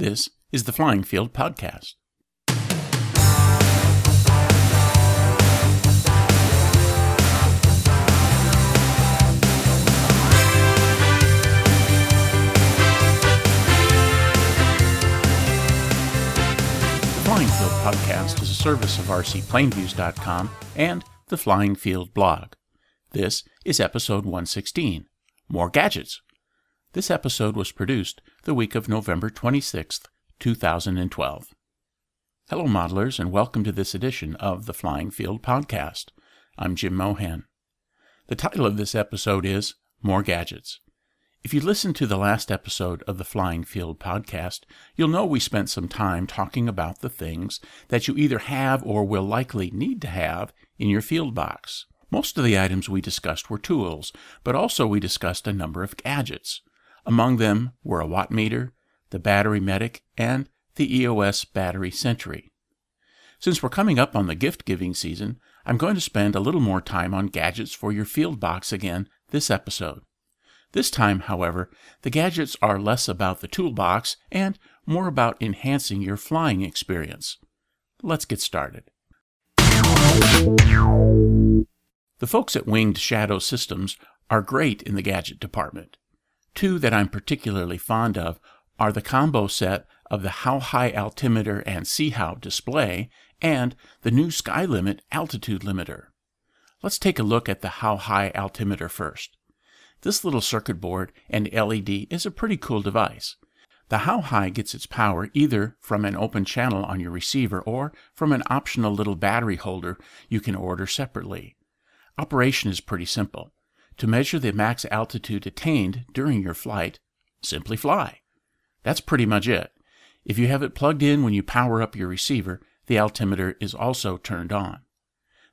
This is the Flying Field Podcast. The Flying Field Podcast is a service of rcplaneviews.com and the Flying Field blog. This is episode 116 More Gadgets. This episode was produced the week of November 26th, 2012. Hello, modelers, and welcome to this edition of the Flying Field Podcast. I'm Jim Mohan. The title of this episode is More Gadgets. If you listened to the last episode of the Flying Field podcast, you'll know we spent some time talking about the things that you either have or will likely need to have in your field box. Most of the items we discussed were tools, but also we discussed a number of gadgets. Among them were a watt meter, the Battery Medic, and the EOS Battery Sentry. Since we're coming up on the gift giving season, I'm going to spend a little more time on gadgets for your field box again this episode. This time, however, the gadgets are less about the toolbox and more about enhancing your flying experience. Let's get started. The folks at Winged Shadow Systems are great in the gadget department. Two that I'm particularly fond of are the combo set of the How High altimeter and See How display and the new Sky Limit altitude limiter. Let's take a look at the How High altimeter first. This little circuit board and LED is a pretty cool device. The How High gets its power either from an open channel on your receiver or from an optional little battery holder you can order separately. Operation is pretty simple. To measure the max altitude attained during your flight, simply fly. That's pretty much it. If you have it plugged in when you power up your receiver, the altimeter is also turned on.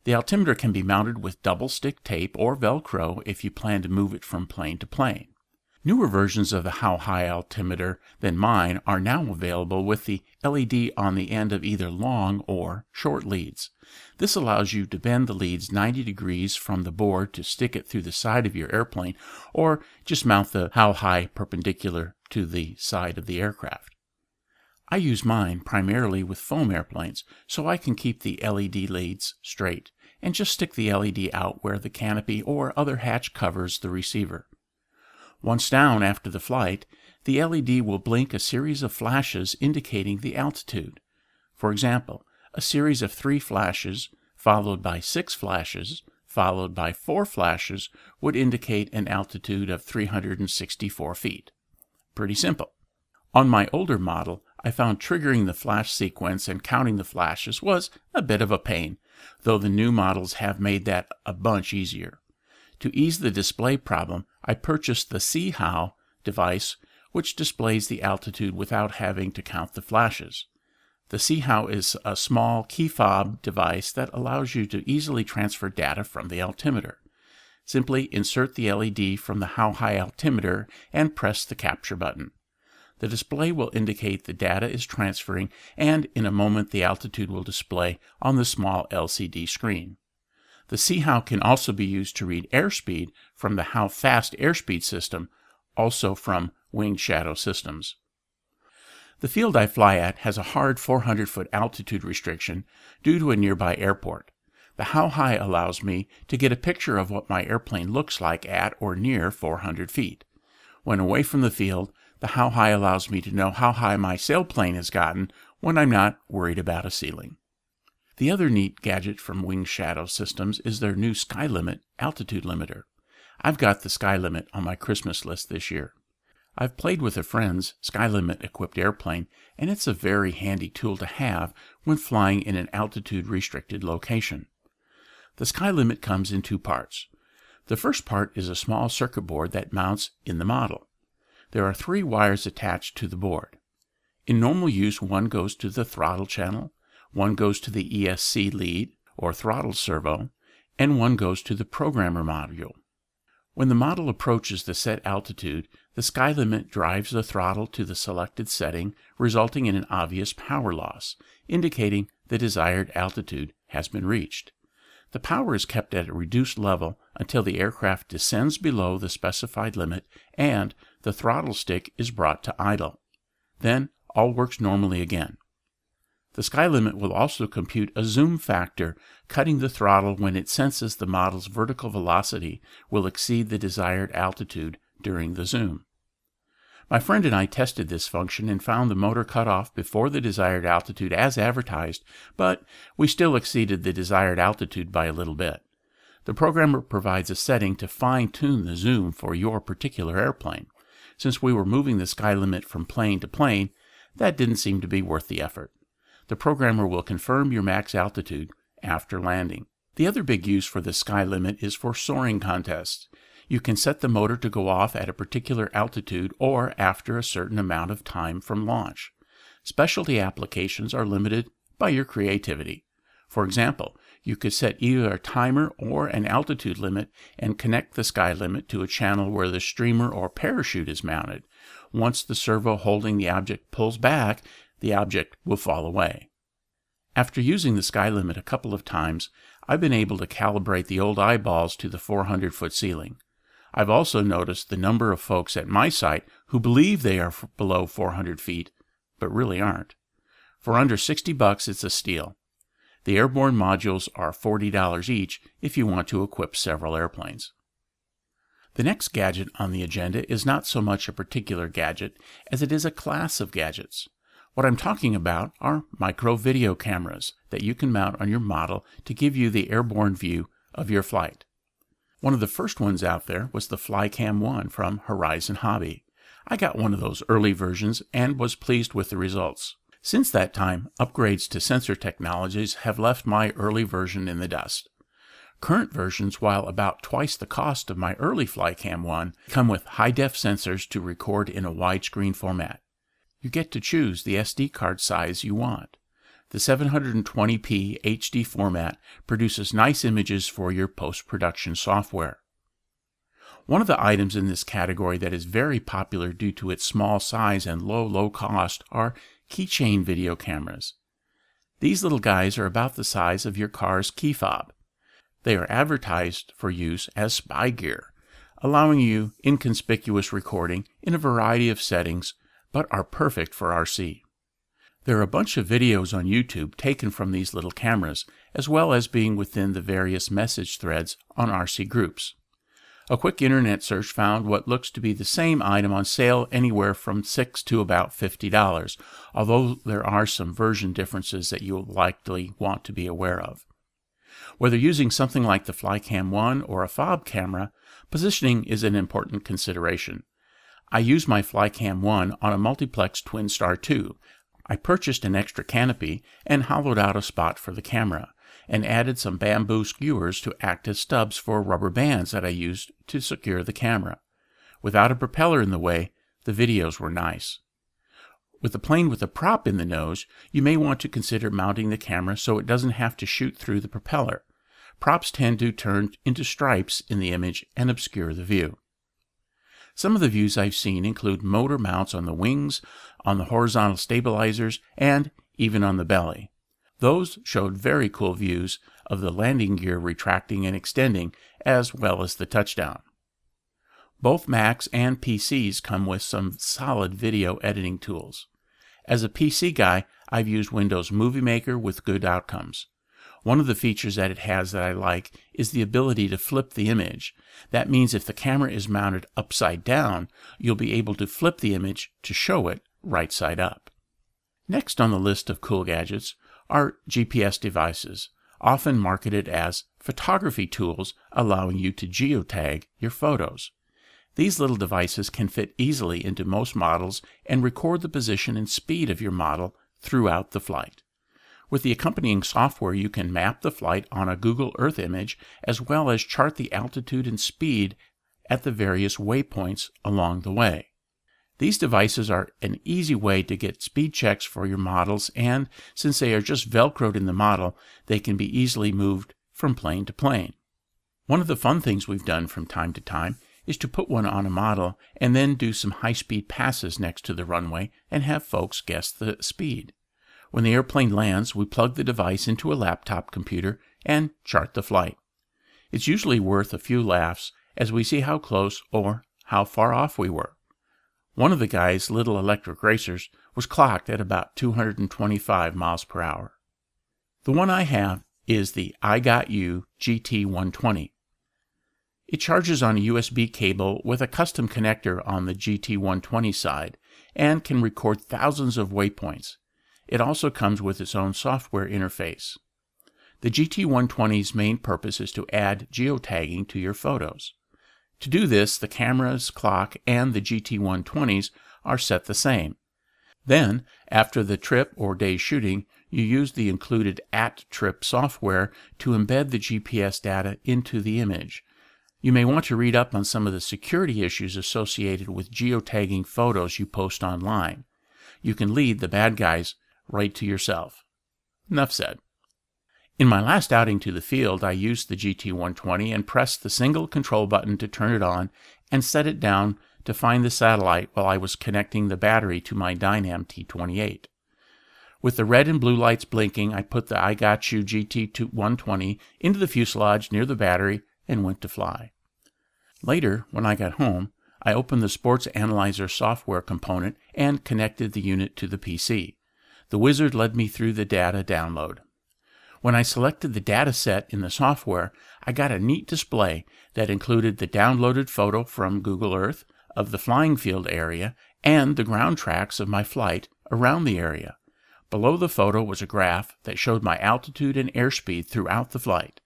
The altimeter can be mounted with double stick tape or Velcro if you plan to move it from plane to plane. Newer versions of the How High altimeter than mine are now available with the LED on the end of either long or short leads. This allows you to bend the leads 90 degrees from the board to stick it through the side of your airplane, or just mount the How High perpendicular to the side of the aircraft. I use mine primarily with foam airplanes, so I can keep the LED leads straight and just stick the LED out where the canopy or other hatch covers the receiver. Once down after the flight, the LED will blink a series of flashes indicating the altitude. For example, a series of three flashes, followed by six flashes, followed by four flashes, would indicate an altitude of 364 feet. Pretty simple. On my older model, I found triggering the flash sequence and counting the flashes was a bit of a pain, though the new models have made that a bunch easier. To ease the display problem, I purchased the See How device, which displays the altitude without having to count the flashes. The See is a small key fob device that allows you to easily transfer data from the altimeter. Simply insert the LED from the How High altimeter and press the capture button. The display will indicate the data is transferring, and in a moment the altitude will display on the small LCD screen. The See How can also be used to read airspeed from the How Fast airspeed system, also from Winged Shadow Systems. The field I fly at has a hard 400 foot altitude restriction due to a nearby airport. The How High allows me to get a picture of what my airplane looks like at or near 400 feet. When away from the field, the How High allows me to know how high my sailplane has gotten when I'm not worried about a ceiling. The other neat gadget from Wing Shadow Systems is their new Sky Limit altitude limiter. I've got the Sky Limit on my Christmas list this year. I've played with a friend's Sky Limit equipped airplane, and it's a very handy tool to have when flying in an altitude restricted location. The Sky Limit comes in two parts. The first part is a small circuit board that mounts in the model. There are three wires attached to the board. In normal use, one goes to the throttle channel, one goes to the ESC lead, or throttle servo, and one goes to the programmer module. When the model approaches the set altitude, the sky limit drives the throttle to the selected setting, resulting in an obvious power loss, indicating the desired altitude has been reached. The power is kept at a reduced level until the aircraft descends below the specified limit and the throttle stick is brought to idle. Then all works normally again. The sky limit will also compute a zoom factor, cutting the throttle when it senses the model's vertical velocity will exceed the desired altitude during the zoom. My friend and I tested this function and found the motor cut off before the desired altitude as advertised, but we still exceeded the desired altitude by a little bit. The programmer provides a setting to fine tune the zoom for your particular airplane. Since we were moving the sky limit from plane to plane, that didn't seem to be worth the effort. The programmer will confirm your max altitude after landing. The other big use for the sky limit is for soaring contests. You can set the motor to go off at a particular altitude or after a certain amount of time from launch. Specialty applications are limited by your creativity. For example, you could set either a timer or an altitude limit and connect the sky limit to a channel where the streamer or parachute is mounted. Once the servo holding the object pulls back, the object will fall away. After using the sky limit a couple of times, I've been able to calibrate the old eyeballs to the 400 foot ceiling. I've also noticed the number of folks at my site who believe they are f- below 400 feet, but really aren't. For under 60 bucks, it's a steal. The airborne modules are $40 each if you want to equip several airplanes. The next gadget on the agenda is not so much a particular gadget as it is a class of gadgets. What I'm talking about are micro video cameras that you can mount on your model to give you the airborne view of your flight. One of the first ones out there was the Flycam 1 from Horizon Hobby. I got one of those early versions and was pleased with the results. Since that time, upgrades to sensor technologies have left my early version in the dust. Current versions, while about twice the cost of my early Flycam 1, come with high def sensors to record in a widescreen format you get to choose the SD card size you want. The 720p HD format produces nice images for your post production software. One of the items in this category that is very popular due to its small size and low, low cost are keychain video cameras. These little guys are about the size of your car's key fob. They are advertised for use as spy gear, allowing you inconspicuous recording in a variety of settings but are perfect for RC. There are a bunch of videos on YouTube taken from these little cameras, as well as being within the various message threads on RC groups. A quick internet search found what looks to be the same item on sale anywhere from 6 to about $50, although there are some version differences that you'll likely want to be aware of. Whether using something like the Flycam 1 or a FOB camera, positioning is an important consideration. I used my Flycam 1 on a multiplex Twin Star 2. I purchased an extra canopy and hollowed out a spot for the camera, and added some bamboo skewers to act as stubs for rubber bands that I used to secure the camera. Without a propeller in the way, the videos were nice. With a plane with a prop in the nose, you may want to consider mounting the camera so it doesn't have to shoot through the propeller. Props tend to turn into stripes in the image and obscure the view. Some of the views I've seen include motor mounts on the wings, on the horizontal stabilizers, and even on the belly. Those showed very cool views of the landing gear retracting and extending, as well as the touchdown. Both Macs and PCs come with some solid video editing tools. As a PC guy, I've used Windows Movie Maker with good outcomes. One of the features that it has that I like is the ability to flip the image. That means if the camera is mounted upside down, you'll be able to flip the image to show it right side up. Next on the list of cool gadgets are GPS devices, often marketed as photography tools allowing you to geotag your photos. These little devices can fit easily into most models and record the position and speed of your model throughout the flight. With the accompanying software, you can map the flight on a Google Earth image as well as chart the altitude and speed at the various waypoints along the way. These devices are an easy way to get speed checks for your models, and since they are just velcroed in the model, they can be easily moved from plane to plane. One of the fun things we've done from time to time is to put one on a model and then do some high speed passes next to the runway and have folks guess the speed. When the airplane lands, we plug the device into a laptop computer and chart the flight. It's usually worth a few laughs as we see how close or how far off we were. One of the guy's little electric racers was clocked at about 225 miles per hour. The one I have is the i-gotU GT120. It charges on a USB cable with a custom connector on the GT120 side and can record thousands of waypoints. It also comes with its own software interface. The GT120's main purpose is to add geotagging to your photos. To do this, the camera's clock and the GT120's are set the same. Then, after the trip or day's shooting, you use the included @trip software to embed the GPS data into the image. You may want to read up on some of the security issues associated with geotagging photos you post online. You can lead the bad guys right to yourself. Enough said. In my last outing to the field, I used the GT120 and pressed the single control button to turn it on and set it down to find the satellite while I was connecting the battery to my Dynam T28. With the red and blue lights blinking, I put the i-gotU GT120 into the fuselage near the battery and went to fly. Later, when I got home, I opened the Sports Analyzer software component and connected the unit to the PC. The wizard led me through the data download. When I selected the data set in the software, I got a neat display that included the downloaded photo from Google Earth of the flying field area and the ground tracks of my flight around the area. Below the photo was a graph that showed my altitude and airspeed throughout the flight.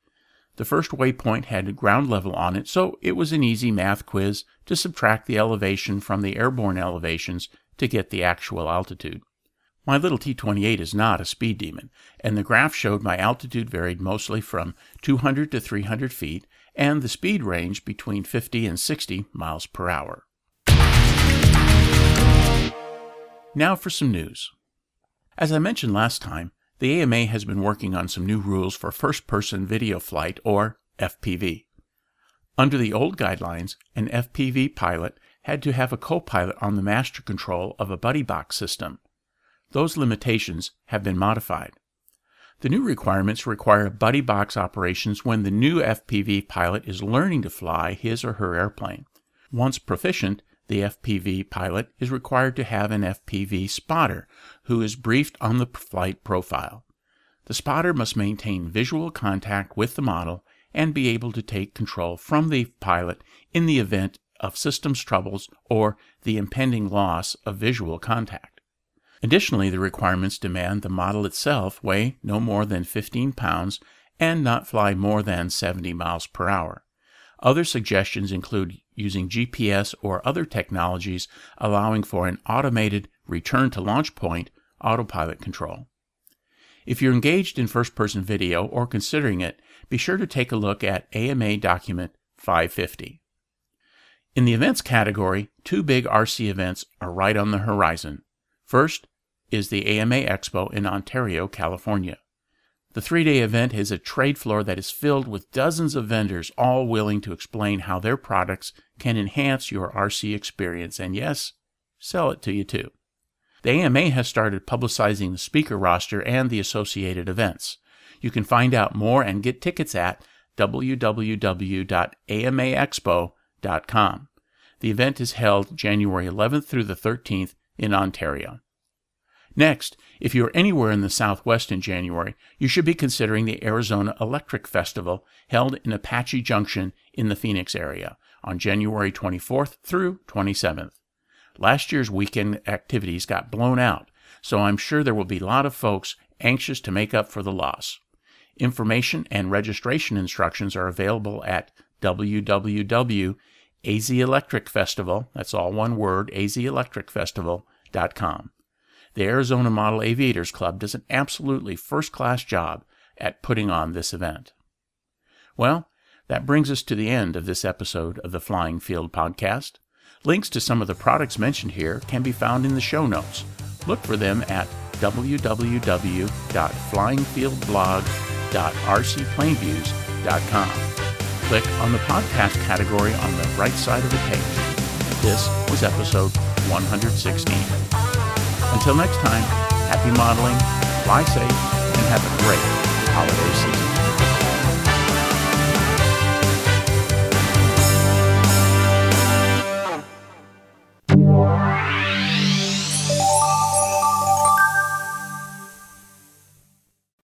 The first waypoint had ground level on it, so it was an easy math quiz to subtract the elevation from the airborne elevations to get the actual altitude. My little T 28 is not a speed demon, and the graph showed my altitude varied mostly from 200 to 300 feet and the speed range between 50 and 60 miles per hour. Now for some news. As I mentioned last time, the AMA has been working on some new rules for first person video flight, or FPV. Under the old guidelines, an FPV pilot had to have a co pilot on the master control of a buddy box system. Those limitations have been modified. The new requirements require buddy box operations when the new FPV pilot is learning to fly his or her airplane. Once proficient, the FPV pilot is required to have an FPV spotter who is briefed on the flight profile. The spotter must maintain visual contact with the model and be able to take control from the pilot in the event of systems troubles or the impending loss of visual contact. Additionally, the requirements demand the model itself weigh no more than 15 pounds and not fly more than 70 miles per hour. Other suggestions include using GPS or other technologies allowing for an automated return to launch point autopilot control. If you're engaged in first person video or considering it, be sure to take a look at AMA document 550. In the events category, two big RC events are right on the horizon. First, is the AMA Expo in Ontario, California. The three day event is a trade floor that is filled with dozens of vendors, all willing to explain how their products can enhance your RC experience and, yes, sell it to you too. The AMA has started publicizing the speaker roster and the associated events. You can find out more and get tickets at www.amaexpo.com. The event is held January 11th through the 13th in Ontario. Next, if you are anywhere in the Southwest in January, you should be considering the Arizona Electric Festival held in Apache Junction in the Phoenix area on January 24th through 27th. Last year's weekend activities got blown out, so I'm sure there will be a lot of folks anxious to make up for the loss. Information and registration instructions are available at www.azelectricfestival, that's all one word, azelectricfestival.com. The Arizona Model Aviators Club does an absolutely first class job at putting on this event. Well, that brings us to the end of this episode of the Flying Field Podcast. Links to some of the products mentioned here can be found in the show notes. Look for them at www.flyingfieldblog.rcplaneviews.com. Click on the podcast category on the right side of the page. This was episode 116. Until next time, happy modeling, fly safe, and have a great holiday season.